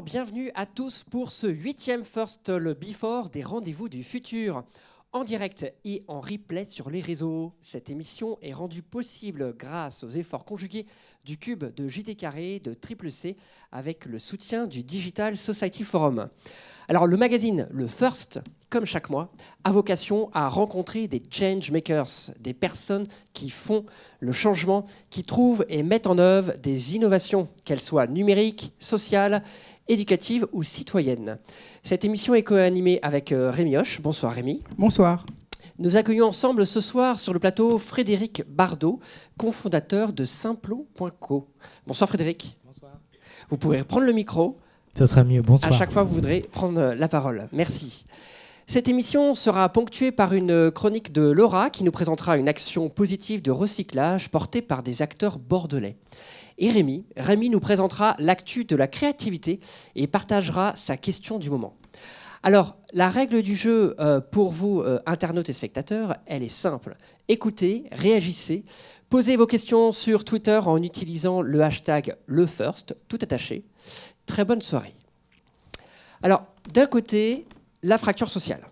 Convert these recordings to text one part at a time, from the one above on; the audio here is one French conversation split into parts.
Bienvenue à tous pour ce huitième First le Before des rendez-vous du futur. En direct et en replay sur les réseaux, cette émission est rendue possible grâce aux efforts conjugués du Cube de JT Carré, de Triple C, avec le soutien du Digital Society Forum. Alors le magazine, le First, comme chaque mois, a vocation à rencontrer des change makers, des personnes qui font le changement, qui trouvent et mettent en œuvre des innovations, qu'elles soient numériques, sociales, éducatives ou citoyennes. Cette émission est co-animée avec euh, Rémi Hoche. Bonsoir Rémi. Bonsoir. Nous accueillons ensemble ce soir sur le plateau Frédéric Bardot, cofondateur de Simplo.co. Bonsoir Frédéric. Bonsoir. Vous pourrez prendre le micro. Ce sera mieux. Bonsoir. À chaque fois, vous voudrez prendre euh, la parole. Merci. Cette émission sera ponctuée par une chronique de Laura qui nous présentera une action positive de recyclage portée par des acteurs bordelais. Et Rémi, Rémi nous présentera l'actu de la créativité et partagera sa question du moment. Alors, la règle du jeu euh, pour vous, euh, internautes et spectateurs, elle est simple. Écoutez, réagissez, posez vos questions sur Twitter en utilisant le hashtag LeFirst, tout attaché. Très bonne soirée. Alors, d'un côté, la fracture sociale.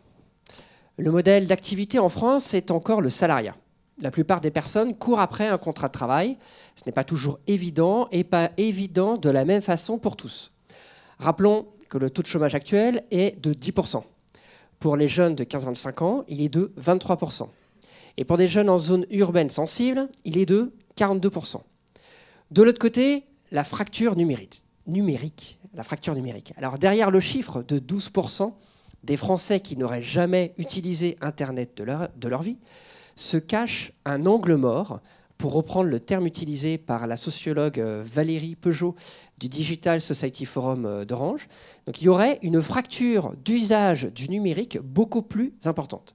Le modèle d'activité en France est encore le salariat. La plupart des personnes courent après un contrat de travail. Ce n'est pas toujours évident et pas évident de la même façon pour tous. Rappelons que le taux de chômage actuel est de 10%. Pour les jeunes de 15-25 ans, il est de 23%. Et pour des jeunes en zone urbaine sensible, il est de 42%. De l'autre côté, la fracture numérique. numérique. La fracture numérique. Alors derrière le chiffre de 12% des Français qui n'auraient jamais utilisé Internet de leur, vie, se cache un angle mort, pour reprendre le terme utilisé par la sociologue euh, Valérie Peugeot du Digital Society Forum euh, d'Orange. Donc il y aurait une fracture d'usage du numérique beaucoup plus importante.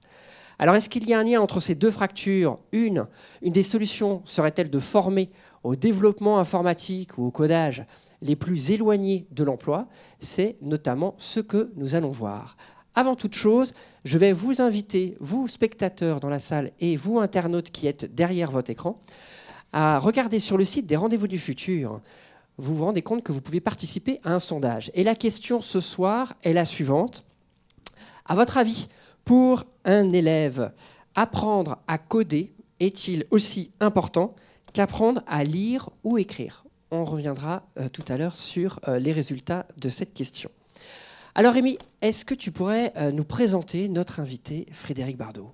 Alors est-ce qu'il y a un lien entre ces deux fractures? Une des solutions serait-elle de former au développement informatique ou au codage les plus éloignés de l'emploi? C'est notamment ce que nous allons voir. Avant toute chose, je vais vous inviter, vous spectateurs dans la salle et vous internautes qui êtes derrière votre écran, à regarder sur le site des rendez-vous du futur. Vous vous rendez compte que vous pouvez participer à un sondage. Et la question ce soir est la suivante. À votre avis, pour un élève, apprendre à coder est-il aussi important qu'apprendre à lire ou écrire? On reviendra euh, tout à l'heure sur euh, les résultats de cette question. Alors Rémi, est-ce que tu pourrais euh, nous présenter notre invité Frédéric Bardot?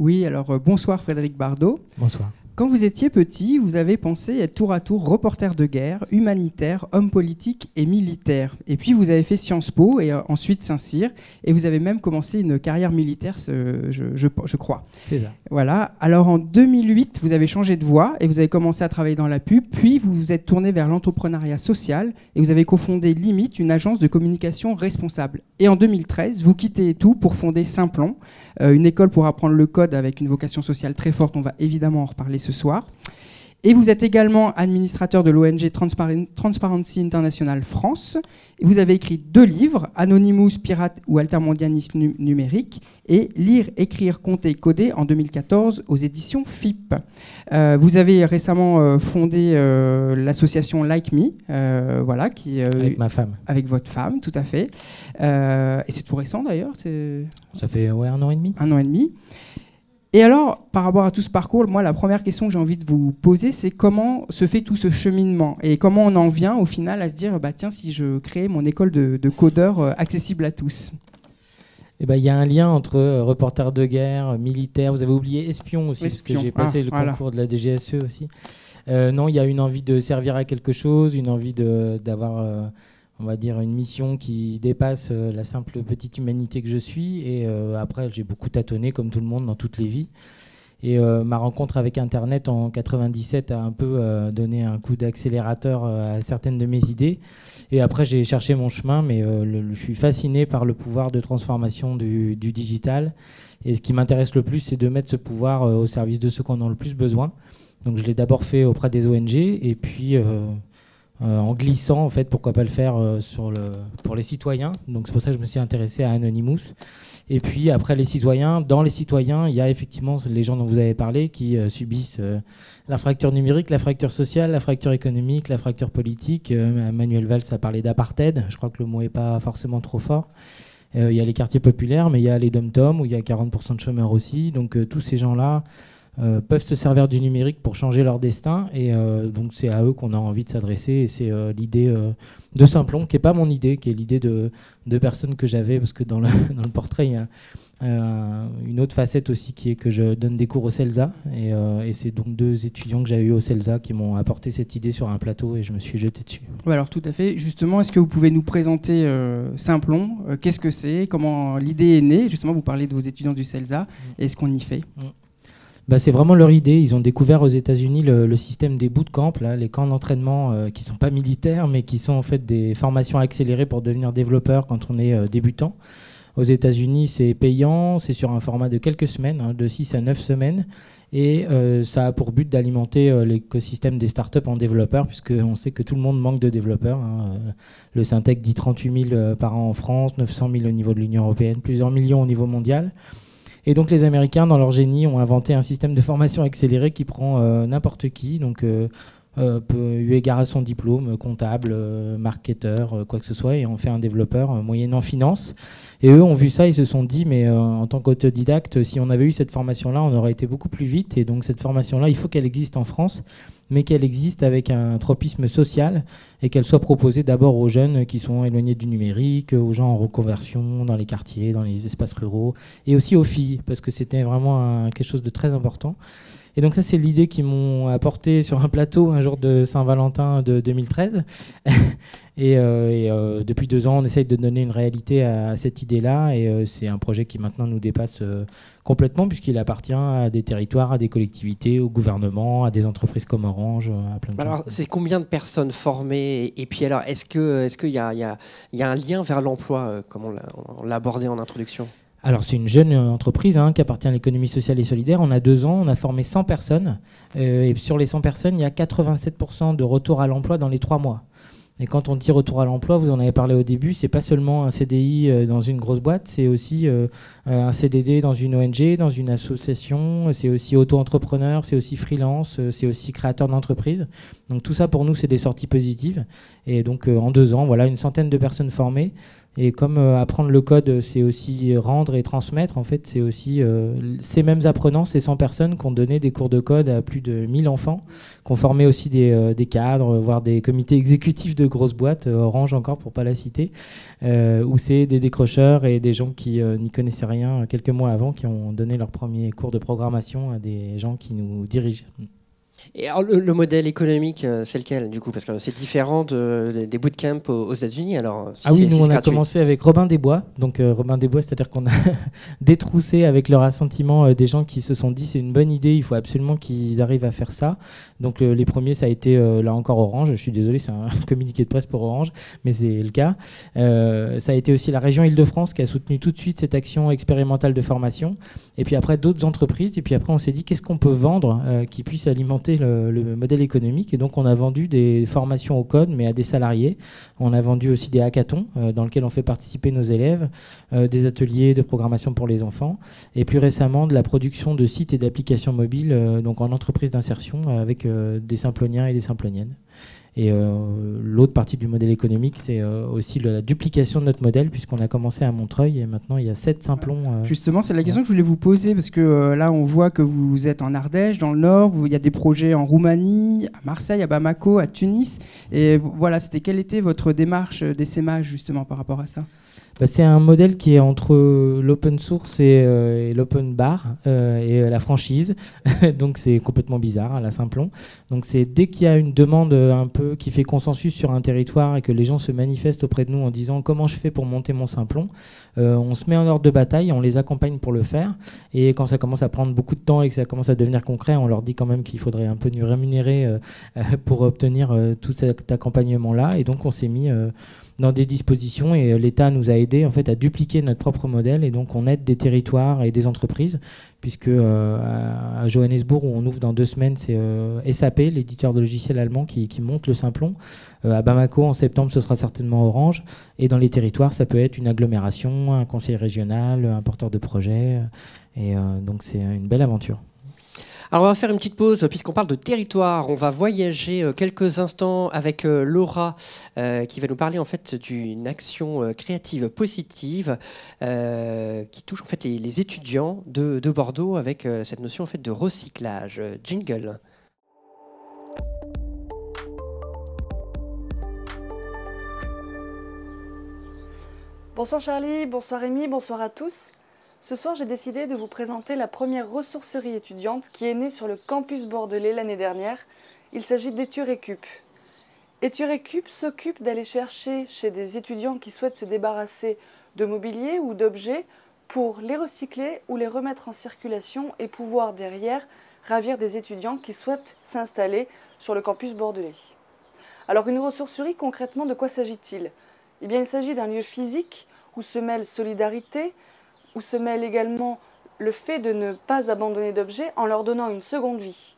Oui, alors bonsoir Frédéric Bardot. Bonsoir. Quand vous étiez petit, vous avez pensé être tour à tour reporter de guerre, humanitaire, homme politique et militaire. Et puis vous avez fait Sciences Po et euh, ensuite Saint-Cyr. Et vous avez même commencé une carrière militaire, je, crois. C'est ça. Voilà. Alors en 2008, vous avez changé de voie et vous avez commencé à travailler dans la pub. Puis vous vous êtes tourné vers l'entrepreneuriat social et vous avez cofondé Limite, une agence de communication responsable. Et en 2013, vous quittez tout pour fonder Simplon, euh, une école pour apprendre le code avec une vocation sociale très forte. On va évidemment en reparler ce soir. Et vous êtes également administrateur de l'ONG Transparency International France. Et vous avez écrit deux livres, Anonymous, Pirate ou Altermondialisme numérique, et Lire, écrire, compter, coder en 2014 aux éditions FIP. Euh, vous avez récemment euh, fondé euh, l'association Like Me, voilà, qui avec ma femme, avec votre femme, tout à fait. et c'est tout récent d'ailleurs. Ça fait ouais, un an et demi. Un an et demi. Et alors, par rapport à tout ce parcours, moi, la première question que j'ai envie de vous poser, c'est comment se fait tout ce cheminement et comment on en vient au final à se dire, bah tiens, si je crée mon école de, de codeurs euh, accessible à tous? Eh ben, il y a un lien entre euh, reporter de guerre, militaire. Vous avez oublié espion aussi, parce que j'ai passé ah, le concours de la DGSE aussi. Euh, non, il y a une envie de servir à quelque chose, une envie d'avoir on va dire, une mission qui dépasse euh, la simple petite humanité que je suis. Et euh, après, j'ai beaucoup tâtonné, comme tout le monde, dans toutes les vies. Et euh, ma rencontre avec Internet en 97 a un peu donné un coup d'accélérateur à certaines de mes idées. Et après, j'ai cherché mon chemin, mais je suis fasciné par le pouvoir de transformation du, du digital. Et ce qui m'intéresse le plus, c'est de mettre ce pouvoir au service de ceux qui en ont le plus besoin. Donc je l'ai d'abord fait auprès des ONG, et puis en glissant, en fait, pourquoi pas le faire le, pour les citoyens. Donc c'est pour ça que je me suis intéressé à Anonymous. Et puis après les citoyens, dans les citoyens, il y a effectivement les gens dont vous avez parlé qui euh, subissent euh, la fracture numérique, la fracture sociale, la fracture économique, la fracture politique. Euh, Manuel Valls a parlé d'apartheid, je crois que le mot n'est pas forcément trop fort. Il y a les quartiers populaires, mais il y a les dom-toms où il y a 40% de chômeurs aussi. Donc tous ces gens-là, euh, peuvent se servir du numérique pour changer leur destin. Et euh, donc c'est à eux qu'on a envie de s'adresser. Et c'est euh, l'idée de Simplon, qui n'est pas mon idée, qui est l'idée de, de personnes que j'avais, parce que dans le, dans le portrait, il y a une autre facette aussi qui est que je donne des cours au CELSA. Et, et c'est donc deux étudiants que j'ai eu au CELSA qui m'ont apporté cette idée sur un plateau et je me suis jeté dessus. alors tout à fait. Justement, est-ce que vous pouvez nous présenter Simplon? Qu'est-ce que c'est? Comment l'idée est née? Justement, vous parlez de vos étudiants du CELSA. Mm. Et ce qu'on y fait? Mm. Bah, c'est vraiment leur idée. Ils ont découvert aux États-Unis le, système des bootcamps, les camps d'entraînement euh, qui ne sont pas militaires, mais qui sont en fait des formations accélérées pour devenir développeur quand on est euh, débutant. Aux États-Unis, c'est payant, c'est sur un format de quelques semaines, hein, de 6 à 9 semaines. Et euh, ça a pour but d'alimenter l'écosystème des startups en développeurs, puisqu'on sait que tout le monde manque de développeurs. Hein. Le Syntec dit 38 000 par an en France, 900 000 au niveau de l'Union européenne, plusieurs millions au niveau mondial. Et donc les Américains, dans leur génie, ont inventé un système de formation accélérée qui prend euh, n'importe qui, donc euh, euh, peut, eu égard à son diplôme, comptable, marketeur, quoi que ce soit, et on fait un développeur moyennant finance. Et eux ont vu ça, ils se sont dit, mais en tant qu'autodidacte, si on avait eu cette formation-là, on aurait été beaucoup plus vite. Et donc cette formation-là, il faut qu'elle existe en France mais qu'elle existe avec un tropisme social et qu'elle soit proposée d'abord aux jeunes qui sont éloignés du numérique, aux gens en reconversion dans les quartiers, dans les espaces ruraux, et aussi aux filles, parce que c'était vraiment quelque chose de très important. Et donc ça, c'est l'idée qu'ils m'ont apporté sur un plateau un jour de Saint-Valentin de 2013. et, euh, euh, depuis deux ans, on essaye de donner une réalité à, cette idée-là. Et euh, c'est un projet qui maintenant nous dépasse complètement puisqu'il appartient à des territoires, à des collectivités, au gouvernement, à des entreprises comme Orange, à plein de Alors, c'est combien de personnes formées? Et puis alors, est-ce qu'il est y, a, y, a, y a un lien vers l'emploi, comme on l'a abordé en introduction? Alors c'est une jeune entreprise hein, qui appartient à l'économie sociale et solidaire. On a deux ans, on a formé 100 personnes. Euh, et sur les 100 personnes, il y a 87% de retour à l'emploi dans les trois mois. Et quand on dit retour à l'emploi, vous en avez parlé au début, c'est pas seulement un CDI euh, dans une grosse boîte, c'est aussi euh, un CDD dans une ONG, dans une association, c'est aussi auto-entrepreneur, c'est aussi freelance, c'est aussi créateur d'entreprise. Donc tout ça pour nous, c'est des sorties positives. Et donc en deux ans, voilà, une centaine de personnes formées. Et comme euh, apprendre le code, c'est aussi rendre et transmettre, en fait, c'est aussi euh, ces mêmes apprenants, ces 100 personnes qui ont donné des cours de code à plus de 1000 enfants, qui ont formé aussi des, euh, cadres, voire des comités exécutifs de grosses boîtes, Orange encore pour pas la citer, où c'est des décrocheurs et des gens qui n'y connaissaient rien quelques mois avant, qui ont donné leur premier cours de programmation à des gens qui nous dirigent. Et alors, le, modèle économique, euh, c'est lequel du coup? Parce que c'est différent des bootcamps aux, aux États-Unis. Alors, ah oui, nous on a commencé avec Robin Desbois. Donc euh, Robin Desbois, c'est-à-dire qu'on a détroussé avec leur assentiment euh, des gens qui se sont dit c'est une bonne idée, il faut absolument qu'ils arrivent à faire ça. Donc les premiers, ça a été là encore Orange. Je suis désolé, c'est un communiqué de presse pour Orange, mais c'est le cas. ça a été aussi la région Île-de-France qui a soutenu tout de suite cette action expérimentale de formation. Et puis après d'autres entreprises. Et puis après on s'est dit qu'est-ce qu'on peut vendre qui puisse alimenter le, modèle économique. Et donc, on a vendu des formations au code, mais à des salariés. On a vendu aussi des hackathons euh, dans lesquels on fait participer nos élèves, euh, des ateliers de programmation pour les enfants. Et plus récemment, de la production de sites et d'applications mobiles, euh, donc en entreprise d'insertion, avec des simploniens et des simploniennes. Et euh, l'autre partie du modèle économique, c'est euh, aussi la duplication de notre modèle, puisqu'on a commencé à Montreuil et maintenant il y a sept simplons. Euh, Justement, c'est la question que je voulais vous poser, parce que là, on voit que vous êtes en Ardèche, dans le Nord, il y a des projets en Roumanie, à Marseille, à Bamako, à Tunis. Et voilà, c'était quelle était votre démarche d'essaimage, justement, par rapport à ça? Bah, c'est un modèle qui est entre l'open source et, euh, l'open bar euh, et euh, la franchise. Donc c'est complètement bizarre, hein, la Simplon. Donc c'est dès qu'il y a une demande un peu qui fait consensus sur un territoire et que les gens se manifestent auprès de nous en disant comment je fais pour monter mon Simplon, on se met en ordre de bataille, on les accompagne pour le faire. Et quand ça commence à prendre beaucoup de temps et que ça commence à devenir concret, on leur dit quand même qu'il faudrait un peu nous rémunérer pour obtenir tout cet accompagnement-là. Et donc on s'est mis dans des dispositions et l'État nous a aidé en fait à dupliquer notre propre modèle et donc on aide des territoires et des entreprises puisque à Johannesburg où on ouvre dans deux semaines c'est SAP l'éditeur de logiciels allemand qui, monte le Simplon à Bamako en septembre ce sera certainement Orange et dans les territoires ça peut être une agglomération un conseil régional un porteur de projet et donc c'est une belle aventure. Alors on va faire une petite pause puisqu'on parle de territoire. On va voyager euh, quelques instants avec euh, Laura euh, qui va nous parler en fait d'une action créative positive qui touche en fait les, étudiants de, de, Bordeaux avec cette notion en fait de recyclage. Jingle. Bonsoir Charlie, bonsoir Rémi, bonsoir à tous. Ce soir, j'ai décidé de vous présenter la première ressourcerie étudiante qui est née sur le campus bordelais l'année dernière. Il s'agit d'Eturecup. Eturecup s'occupe d'aller chercher chez des étudiants qui souhaitent se débarrasser de mobilier ou d'objets pour les recycler ou les remettre en circulation et pouvoir derrière ravir des étudiants qui souhaitent s'installer sur le campus bordelais. Alors une ressourcerie, concrètement, de quoi s'agit-il? Eh bien, il s'agit d'un lieu physique où se mêlent solidarité, où se mêle également le fait de ne pas abandonner d'objets en leur donnant une seconde vie.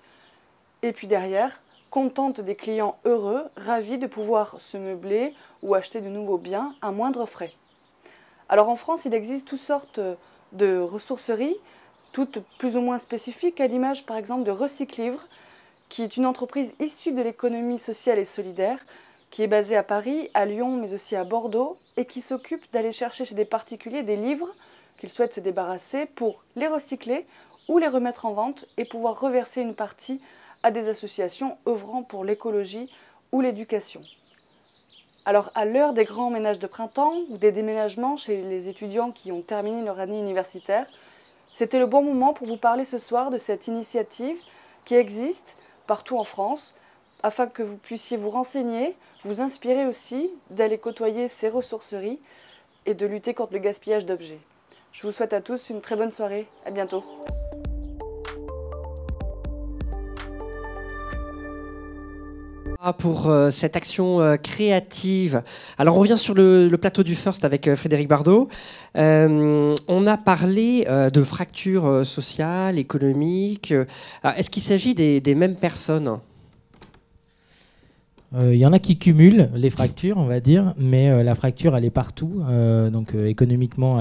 Et puis derrière, contente des clients heureux, ravis de pouvoir se meubler ou acheter de nouveaux biens à moindre frais. Alors en France, il existe toutes sortes de ressourceries, toutes plus ou moins spécifiques, à l'image par exemple de Recyclivre, qui est une entreprise issue de l'économie sociale et solidaire, qui est basée à Paris, à Lyon, mais aussi à Bordeaux, et qui s'occupe d'aller chercher chez des particuliers des livres qu'ils souhaitent se débarrasser pour les recycler ou les remettre en vente et pouvoir reverser une partie à des associations œuvrant pour l'écologie ou l'éducation. Alors à l'heure des grands ménages de printemps ou des déménagements chez les étudiants qui ont terminé leur année universitaire, c'était le bon moment pour vous parler ce soir de cette initiative qui existe partout en France afin que vous puissiez vous renseigner, vous inspirer aussi d'aller côtoyer ces ressourceries et de lutter contre le gaspillage d'objets. Je vous souhaite à tous une très bonne soirée. À bientôt. Ah, pour euh, cette action euh, créative. Alors on revient sur le, plateau du First avec euh, Frédéric Bardot. on a parlé de fractures sociales, économiques. Est-ce qu'il s'agit des mêmes personnes? Il euh, y en a qui cumulent les fractures, on va dire, mais euh, la fracture, elle est partout. Euh, donc économiquement,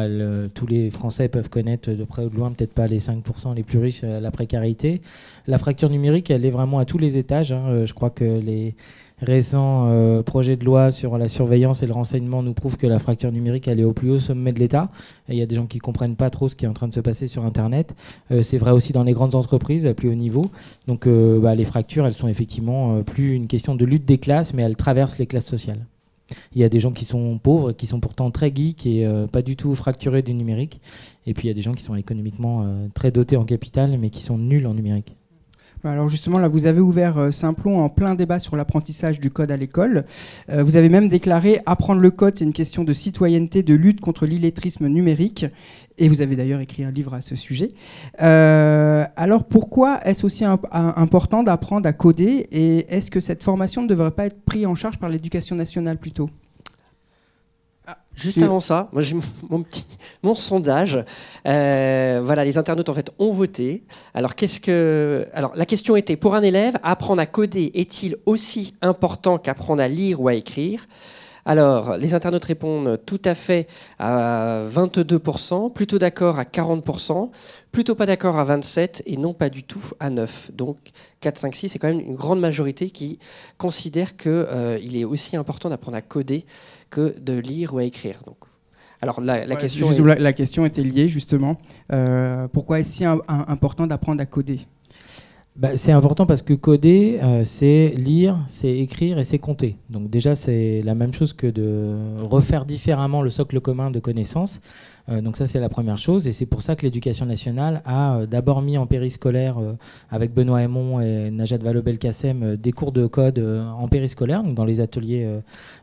tous les Français peuvent connaître de près ou de loin, peut-être pas les 5% les plus riches, la précarité. La fracture numérique, elle est vraiment à tous les étages. Hein. je crois que les récents euh, projets de loi sur la surveillance et le renseignement nous prouvent que la fracture numérique elle est au plus haut sommet de l'État. Il y a des gens qui ne comprennent pas trop ce qui est en train de se passer sur Internet. Euh, c'est vrai aussi dans les grandes entreprises à plus haut niveau. Donc euh, bah, les fractures, elles sont effectivement plus une question de lutte des classes, mais elles traversent les classes sociales. Il y a des gens qui sont pauvres, qui sont pourtant très geeks et pas du tout fracturés du numérique. Et puis il y a des gens qui sont économiquement très dotés en capital, mais qui sont nuls en numérique. Alors justement, là, vous avez ouvert euh, Simplon en plein débat sur l'apprentissage du code à l'école. Euh, vous avez même déclaré apprendre le code, c'est une question de citoyenneté, de lutte contre l'illettrisme numérique. Et vous avez d'ailleurs écrit un livre à ce sujet. Euh, alors pourquoi est-ce aussi important d'apprendre à coder? Et est-ce que cette formation ne devrait pas être prise en charge par l'éducation nationale plutôt? Juste avant ça, moi j'ai mon, petit, mon sondage. Euh, voilà, les internautes en fait ont voté. Alors qu'est-ce que, alors la question était pour un élève, apprendre à coder est-il aussi important qu'apprendre à lire ou à écrire? Alors, les internautes répondent tout à fait à 22%, plutôt d'accord à 40%, plutôt pas d'accord à 27% et non pas du tout à 9%. Donc 4, 5, 6, c'est quand même une grande majorité qui considère qu'il euh, est aussi important d'apprendre à coder que de lire ou à écrire. Donc, alors la, question, la, question était liée justement. Euh, pourquoi est-ce si important d'apprendre à coder? Bah, c'est important parce que coder, euh, c'est lire, c'est écrire et c'est compter. Donc déjà, c'est la même chose que de refaire différemment le socle commun de connaissances. Donc ça, c'est la première chose. Et c'est pour ça que l'éducation nationale a d'abord mis en périscolaire, avec Benoît Aymon et Najat Vallaud-Belkacem, des cours de code en périscolaire, donc dans les ateliers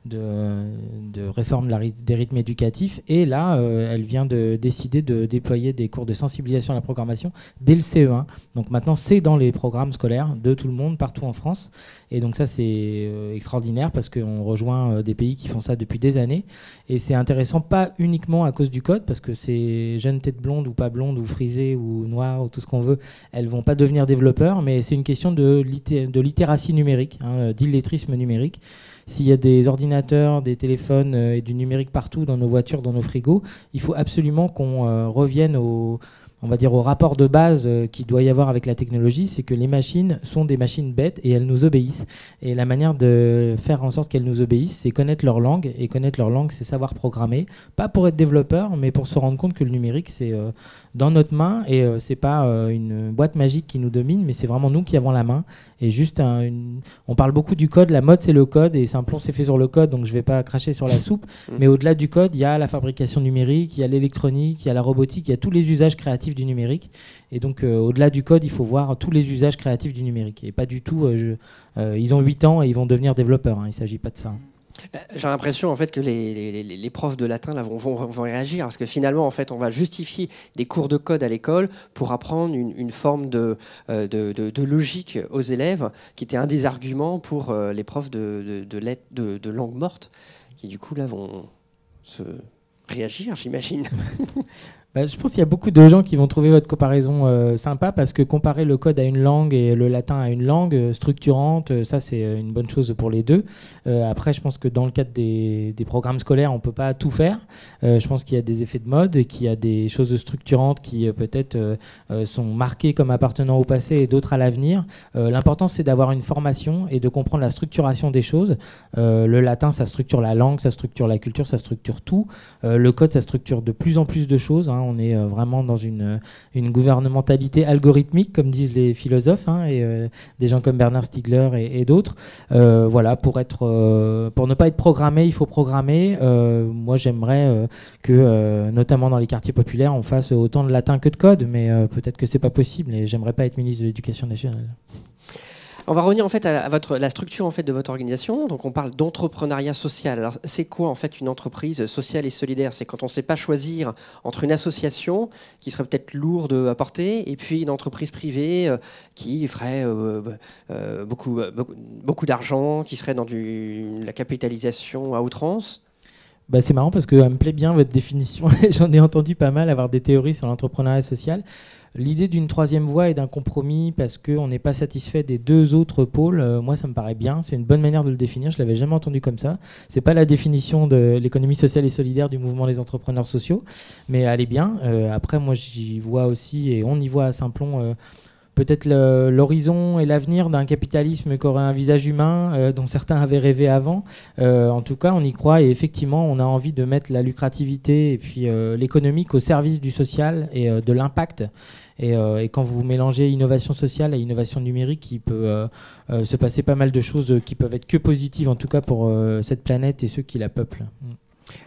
de, de réforme des rythmes éducatifs. Et là, elle vient de décider de déployer des cours de sensibilisation à la programmation dès le CE1. Donc maintenant, c'est dans les programmes scolaires de tout le monde, partout en France. Et donc ça, c'est euh, extraordinaire parce qu'on rejoint euh, des pays qui font ça depuis des années. Et c'est intéressant, pas uniquement à cause du code, parce que ces jeunes têtes blondes ou pas blondes ou frisées ou noires ou tout ce qu'on veut, elles vont pas devenir développeurs, mais c'est une question de, littératie numérique, hein, d'illettrisme numérique. S'il y a des ordinateurs, des téléphones euh, et du numérique partout dans nos voitures, dans nos frigos, il faut absolument qu'on revienne au on va dire, au rapport de base euh, qu'il doit y avoir avec la technologie, c'est que les machines sont des machines bêtes et elles nous obéissent. Et la manière de faire en sorte qu'elles nous obéissent, c'est connaître leur langue. Et connaître leur langue, c'est savoir programmer. Pas pour être développeur, mais pour se rendre compte que le numérique, c'est euh, dans notre main et euh, c'est pas une boîte magique qui nous domine, mais c'est vraiment nous qui avons la main. Et juste, on parle beaucoup du code. La mode, c'est le code et Simplon, c'est fait sur le code, donc je vais pas cracher sur la soupe. Mm. mais au-delà du code, il y a la fabrication numérique, il y a l'électronique, il y a la robotique, il y a tous les usages créatifs du numérique. Et donc, euh, au-delà du code, il faut voir tous les usages créatifs du numérique. Et pas du tout, euh, euh, ils ont 8 ans et ils vont devenir développeurs. Hein. il ne s'agit pas de ça. J'ai l'impression en fait que les, les, profs de latin là, vont, vont, vont, réagir parce que finalement en fait on va justifier des cours de code à l'école pour apprendre une, une forme de, de, de, logique aux élèves qui était un des arguments pour les profs de, de, de langue morte qui du coup là vont se réagir j'imagine. Bah, je pense qu'il y a beaucoup de gens qui vont trouver votre comparaison euh, sympa parce que comparer le code à une langue et le latin à une langue euh, structurante, euh, ça c'est une bonne chose pour les deux. après, je pense que dans le cadre des, programmes scolaires, on ne peut pas tout faire. je pense qu'il y a des effets de mode et qu'il y a des choses structurantes qui peut-être sont marquées comme appartenant au passé et d'autres à l'avenir. L'important c'est d'avoir une formation et de comprendre la structuration des choses. le latin, ça structure la langue, ça structure la culture, ça structure tout. le code, ça structure de plus en plus de choses. Hein. On est euh, vraiment dans une, une, gouvernementalité algorithmique, comme disent les philosophes, hein, et euh, des gens comme Bernard Stiegler et, d'autres. Euh, voilà, pour, pour ne pas être programmé, il faut programmer. moi, j'aimerais que, notamment dans les quartiers populaires, on fasse autant de latin que de code, mais peut-être que c'est pas possible, et j'aimerais pas être ministre de l'Éducation nationale. On va revenir en fait à, votre, la structure en fait de votre organisation. Donc on parle d'entrepreneuriat social. Alors c'est quoi en fait une entreprise sociale et solidaire? C'est quand on ne sait pas choisir entre une association qui serait peut-être lourde à porter et puis une entreprise privée euh, qui ferait euh, euh, beaucoup, beaucoup, d'argent, qui serait dans la capitalisation à outrance. Bah, c'est marrant parce que ça me plaît bien votre définition. J'en ai entendu pas mal avoir des théories sur l'entrepreneuriat social. L'idée d'une troisième voie et d'un compromis parce qu'on n'est pas satisfait des deux autres pôles, euh, moi ça me paraît bien. C'est une bonne manière de le définir. Je l'avais jamais entendu comme ça. C'est pas la définition de l'économie sociale et solidaire du mouvement des entrepreneurs sociaux, mais elle est bien. Euh, après, moi j'y vois aussi et on y voit à Simplon. Euh, peut-être l'horizon et l'avenir d'un capitalisme qui aurait un visage humain dont certains avaient rêvé avant. en tout cas, on y croit et effectivement, on a envie de mettre la lucrativité et puis l'économique au service du social et de l'impact. Euh, et, quand vous mélangez innovation sociale et innovation numérique, il peut euh, euh, se passer pas mal de choses qui peuvent être que positives, en tout cas pour cette planète et ceux qui la peuplent. Mm.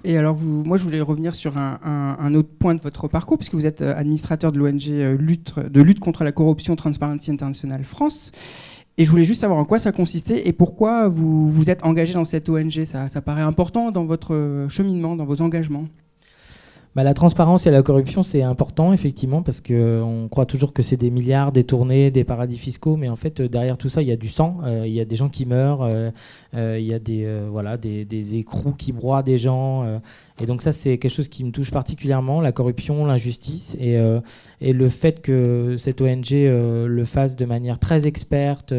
Et alors, moi, je voulais revenir sur un, autre point de votre parcours, puisque vous êtes administrateur de l'ONG lutte, de lutte contre la corruption Transparency International France. Et je voulais juste savoir en quoi ça consistait et pourquoi vous vous êtes engagé dans cette ONG. Ça, ça paraît important dans votre cheminement, dans vos engagements. Bah, la transparence et la corruption, c'est important, effectivement, parce qu'on euh, croit toujours que c'est des milliards détournés, des paradis fiscaux, mais en fait, euh, derrière tout ça, il y a du sang, euh, il y a des gens qui meurent, il y a des, voilà, des, des, écrous qui broient des gens. Et donc ça, c'est quelque chose qui me touche particulièrement, la corruption, l'injustice, et, et le fait que cette ONG le fasse de manière très experte,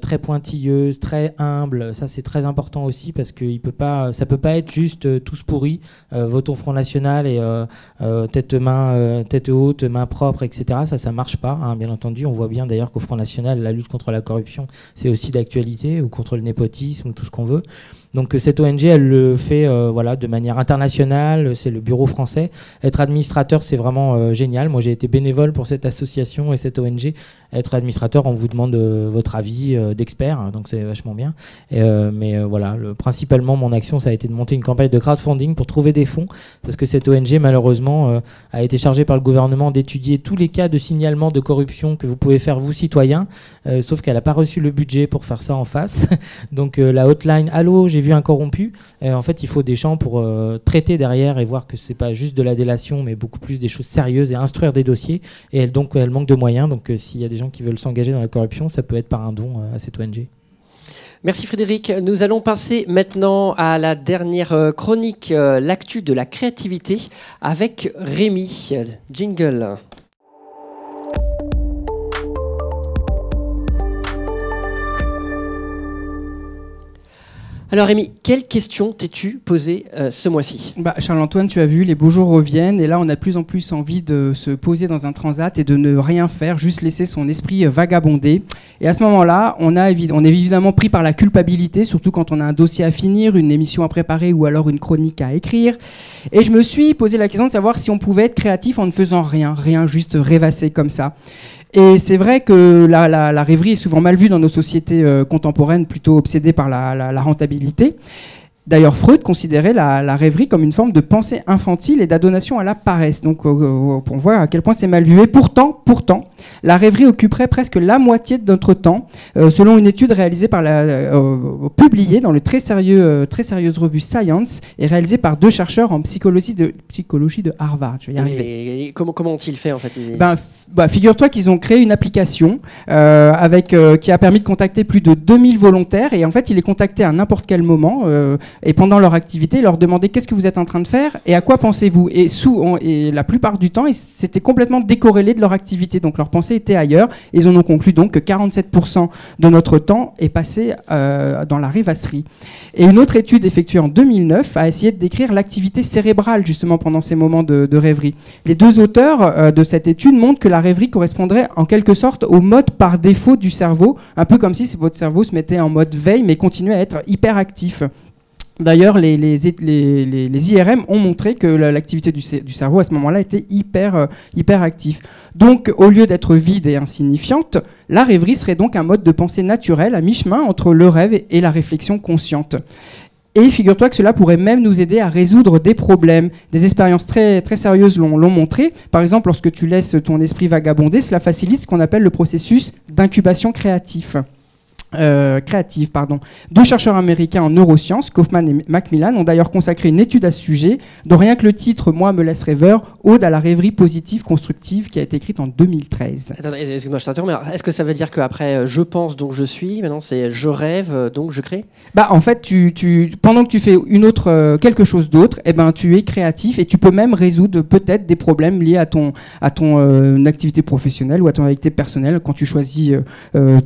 très pointilleuse, très humble, ça c'est très important aussi, parce que il peut pas, ça peut pas être juste tous pourris, votons Front National et euh, euh, tête, main, euh, tête haute, main propre, etc. Ça, ça marche pas, hein, bien entendu. On voit bien d'ailleurs qu'au Front National, la lutte contre la corruption, c'est aussi d'actualité, ou contre le népotisme, ou tout ce qu'on veut. Donc cette ONG, elle le fait voilà, de manière internationale, c'est le bureau français. Être administrateur, c'est vraiment génial. Moi, j'ai été bénévole pour cette association et cette ONG. Être administrateur, on vous demande votre avis d'expert, hein, donc c'est vachement bien. mais voilà, le, principalement, mon action, ça a été de monter une campagne de crowdfunding pour trouver des fonds, parce que cette ONG, malheureusement, a été chargée par le gouvernement d'étudier tous les cas de signalement de corruption que vous pouvez faire, vous, citoyens, sauf qu'elle n'a pas reçu le budget pour faire ça en face. Donc la hotline, allô, j'ai vu un corrompu. en fait, il faut des gens pour traiter derrière et voir que c'est pas juste de la délation, mais beaucoup plus des choses sérieuses et instruire des dossiers. Et donc, elle manque de moyens. Donc, s'il y a des gens qui veulent s'engager dans la corruption, ça peut être par un don à cette ONG. Merci Frédéric. Nous allons passer maintenant à la dernière chronique, l'actu de la créativité, avec Rémi. Jingle. Alors Rémi, quelle question t'es-tu posée euh, ce mois-ci? Bah, Charles-Antoine, tu as vu, les beaux jours reviennent et là on a de plus en plus envie de se poser dans un transat et de ne rien faire, juste laisser son esprit euh, vagabonder. Et à ce moment-là, on, on est évidemment pris par la culpabilité, surtout quand on a un dossier à finir, une émission à préparer ou alors une chronique à écrire. Et je me suis posé la question de savoir si on pouvait être créatif en ne faisant rien, rien, juste rêvasser comme ça. Et c'est vrai que la, la, la, rêverie est souvent mal vue dans nos sociétés euh, contemporaines, plutôt obsédées par la, la rentabilité. D'ailleurs, Freud considérait la, rêverie comme une forme de pensée infantile et d'adonation à la paresse. Donc, euh, euh, on voit à quel point c'est mal vu. Et pourtant, pourtant, la rêverie occuperait presque la moitié de notre temps, euh, selon une étude réalisée par la, publiée dans le très, sérieux, très sérieuse revue Science et réalisée par deux chercheurs en psychologie de, psychologie de Harvard. Je vais y arriver. Et, comment, comment ont-ils fait en fait ben, bah, Figure-toi qu'ils ont créé une application avec, qui a permis de contacter plus de 2000 volontaires et en fait, il les contactait à n'importe quel moment et pendant leur activité, leur demander qu'est-ce que vous êtes en train de faire et à quoi pensez-vous. Et, et la plupart du temps, c'était complètement décorrélé de leur activité, donc leur pensée était ailleurs. Ils en ont conclu donc que 47% de notre temps est passé euh, dans la rêvasserie. Et une autre étude effectuée en 2009 a essayé de décrire l'activité cérébrale justement pendant ces moments de, rêverie. Les deux auteurs euh, de cette étude montrent que la rêverie correspondrait en quelque sorte au mode par défaut du cerveau, un peu comme si votre cerveau se mettait en mode veille mais continuait à être hyper actif. D'ailleurs, les, IRM ont montré que l'activité du, cerveau à ce moment-là était hyper, euh, hyper active. Donc, au lieu d'être vide et insignifiante, la rêverie serait donc un mode de pensée naturel à mi-chemin entre le rêve et la réflexion consciente. Et figure-toi que cela pourrait même nous aider à résoudre des problèmes. Des expériences très, très sérieuses l'ont montré. Par exemple, lorsque tu laisses ton esprit vagabonder, cela facilite ce qu'on appelle le processus d'incubation créatif. Euh, créative. Pardon. Deux chercheurs américains en neurosciences, Kaufman et Macmillan, ont d'ailleurs consacré une étude à ce sujet, dont rien que le titre, moi, me laisse rêveur, Ode à la rêverie positive constructive, qui a été écrite en 2013. excuse-moi, je t'interromps, est-ce que ça veut dire qu'après euh, je pense donc je suis, maintenant c'est je rêve euh, donc je crée Bah en fait, tu, tu, pendant que tu fais une autre, quelque chose d'autre, eh ben, tu es créatif et tu peux même résoudre peut-être des problèmes liés à ton, à ton activité professionnelle ou à ton activité personnelle quand tu choisis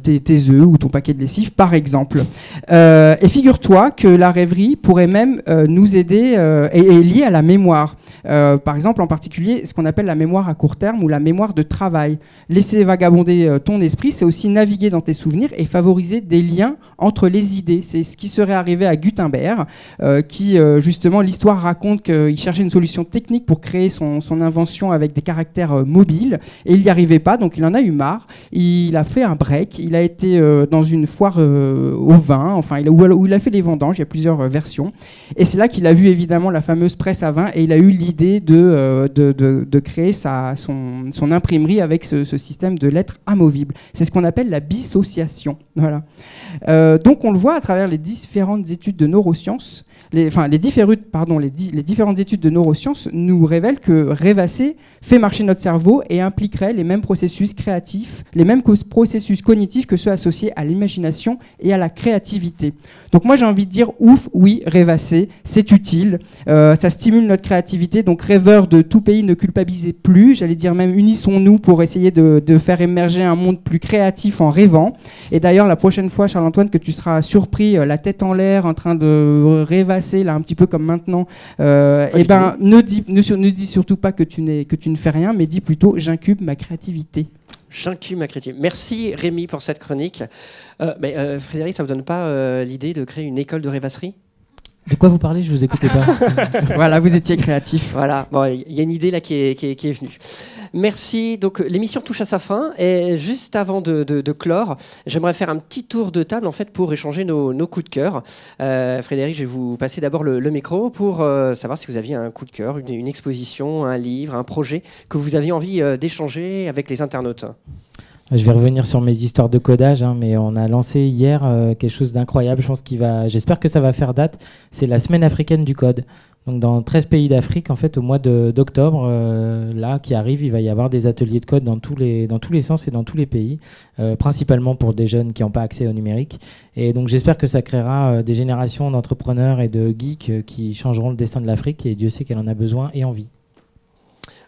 tes, tes œufs ou ton paquet par exemple. Euh, et figure-toi que la rêverie pourrait même euh, nous aider euh, et est liée à la mémoire. Par exemple, en particulier, ce qu'on appelle la mémoire à court terme ou la mémoire de travail. Laisser vagabonder ton esprit, c'est aussi naviguer dans tes souvenirs et favoriser des liens entre les idées. C'est ce qui serait arrivé à Gutenberg, qui, justement, l'histoire raconte qu'il cherchait une solution technique pour créer son, invention avec des caractères mobiles, et il n'y arrivait pas, donc il en a eu marre. Il a fait un break, il a été dans une foire euh, au vin, enfin, où, il a fait les vendanges, il y a plusieurs euh, versions. Et c'est là qu'il a vu évidemment la fameuse presse à vin et il a eu l'idée de, euh, de, de, créer sa, son, son, imprimerie avec ce, système de lettres amovibles. C'est ce qu'on appelle la dissociation. Voilà. donc on le voit à travers les différentes études de neurosciences les, enfin, les, différentes, pardon, les, les, différentes études de neurosciences nous révèlent que rêvasser fait marcher notre cerveau et impliquerait les mêmes processus créatifs, les mêmes processus cognitifs que ceux associés à l'imagination et à la créativité. Donc moi j'ai envie de dire ouf, oui, rêvasser, c'est utile, euh, ça stimule notre créativité, donc rêveurs de tout pays ne culpabilisez plus, j'allais dire même unissons-nous pour essayer de, de, faire émerger un monde plus créatif en rêvant. Et d'ailleurs la prochaine fois, Charles-Antoine, que tu seras surpris, euh, la tête en l'air, en train de rêvasser, là, un petit peu comme maintenant, euh, eh ben, ne dis, ne, dis surtout pas que tu, que tu ne fais rien, mais dis plutôt j'incube ma créativité. J'incube ma créativité. Merci Rémi pour cette chronique. Euh, mais, euh, Frédéric, ça ne vous donne pas l'idée de créer une école de rêvasserie? De quoi vous parlez? Je vous écoutais pas. voilà, vous étiez créatif. Voilà, il y a une idée là qui est, qui est, venue. Merci. Donc l'émission touche à sa fin et juste avant de, clore, j'aimerais faire un petit tour de table en fait pour échanger nos, coups de cœur. Euh, Frédéric, je vais vous passer d'abord le, micro pour euh, savoir si vous aviez un coup de cœur, une, exposition, un livre, un projet que vous aviez envie euh, d'échanger avec les internautes. Je vais revenir sur mes histoires de codage, hein, mais on a lancé hier euh, quelque chose d'incroyable. Je pense va, j'espère que ça va faire date. C'est la semaine africaine du code. Donc dans 13 pays d'Afrique, en fait, au mois d'octobre, euh, là, qui arrive, il va y avoir des ateliers de code dans tous les, dans tous les sens et dans tous les pays, euh, principalement pour des jeunes qui n'ont pas accès au numérique. Et donc j'espère que ça créera des générations d'entrepreneurs et de geeks qui changeront le destin de l'Afrique, et Dieu sait qu'elle en a besoin et envie.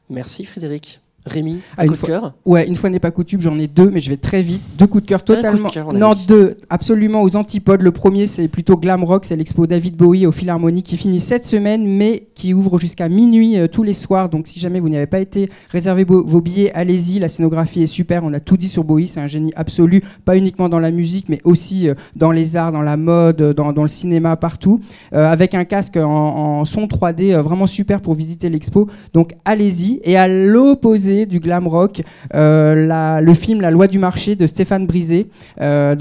Merci Frédéric. Rémi, un ah, coup de cœur Ouais, une fois n'est pas coutume, j'en ai deux, mais je vais très vite. Deux coups de cœur totalement. non, deux, absolument aux antipodes. Le premier, c'est plutôt glam rock, c'est l'expo David Bowie au Philharmonie qui finit cette semaine, mais qui ouvre jusqu'à minuit euh, tous les soirs. Donc, si jamais vous n'y avez pas été, réservez vos billets, allez-y. La scénographie est super. On a tout dit sur Bowie, c'est un génie absolu, pas uniquement dans la musique, mais aussi euh, dans les arts, dans la mode, euh, dans, le cinéma, partout. avec un casque en, en son 3D vraiment super pour visiter l'expo. Donc, allez-y. Et à l'opposé du glam rock, euh, le film La loi du marché de Stéphane Brisé, euh,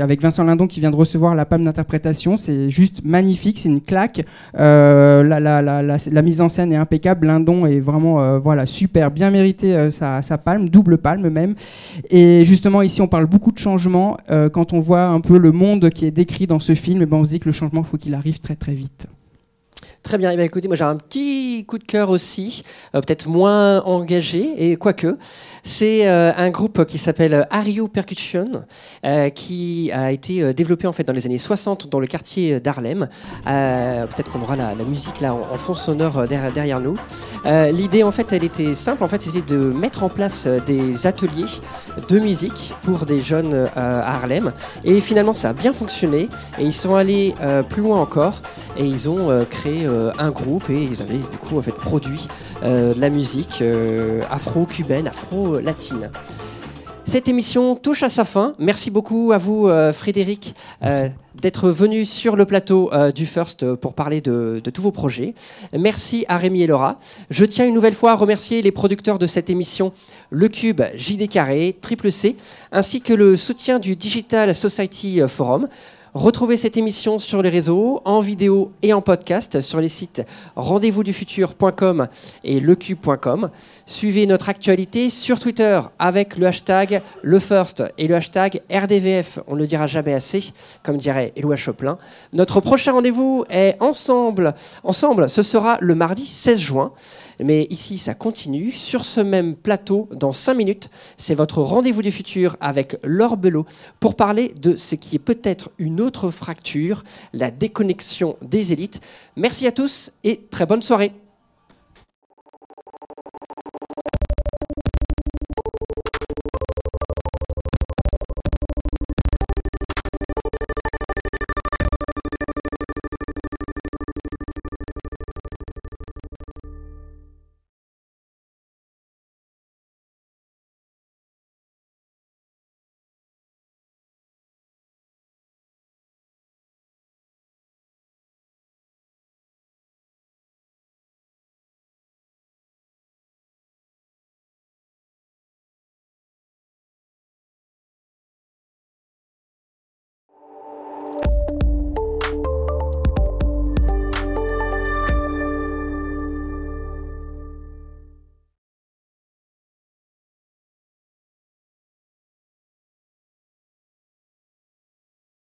avec Vincent Lindon qui vient de recevoir la palme d'interprétation. C'est juste magnifique, c'est une claque. Euh, la, mise en scène est impeccable. Lindon est vraiment voilà super, bien mérité sa, palme, double palme même. Et justement ici on parle beaucoup de changement. quand on voit un peu le monde qui est décrit dans ce film, et eh ben on se dit que le changement faut qu'il arrive très très vite. Très bien. Eh bien, écoutez, moi j'ai un petit coup de cœur aussi, euh, peut-être moins engagé, et quoique. C'est euh, un groupe qui s'appelle Ario Percussion, euh, qui a été développé en fait dans les années 60 dans le quartier d'Harlem. peut-être qu'on aura la, musique là en, fond sonore derrière, derrière nous. L'idée en fait, elle était simple. En fait, c'était de mettre en place des ateliers de musique pour des jeunes à Harlem. Et finalement, ça a bien fonctionné. Et ils sont allés plus loin encore et ils ont créé euh, un groupe et ils avaient du coup en fait produit euh, de la musique euh, afro-cubaine, afro-latine. Cette émission touche à sa fin. Merci beaucoup à vous, Frédéric, d'être venu sur le plateau du First pour parler de, de, tous vos projets. Merci à Rémi et Laura. Je tiens une nouvelle fois à remercier les producteurs de cette émission, Le Cube, JD Carré, Triple C, ainsi que le soutien du Digital Society Forum. Retrouvez cette émission sur les réseaux, en vidéo et en podcast sur les sites rendez-vous-du-futur.com et lecube.com. Suivez notre actualité sur Twitter avec le hashtag LeFirst et le hashtag RDVF. On ne le dira jamais assez, comme dirait Éloi Choplin. Notre prochain rendez-vous est ensemble. Ensemble, ce sera le mardi 16 juin. Mais ici, ça continue. Sur ce même plateau, dans 5 minutes, c'est votre rendez-vous du futur avec Laure Belot pour parler de ce qui est peut-être une autre fracture, la déconnexion des élites. Merci à tous et très bonne soirée.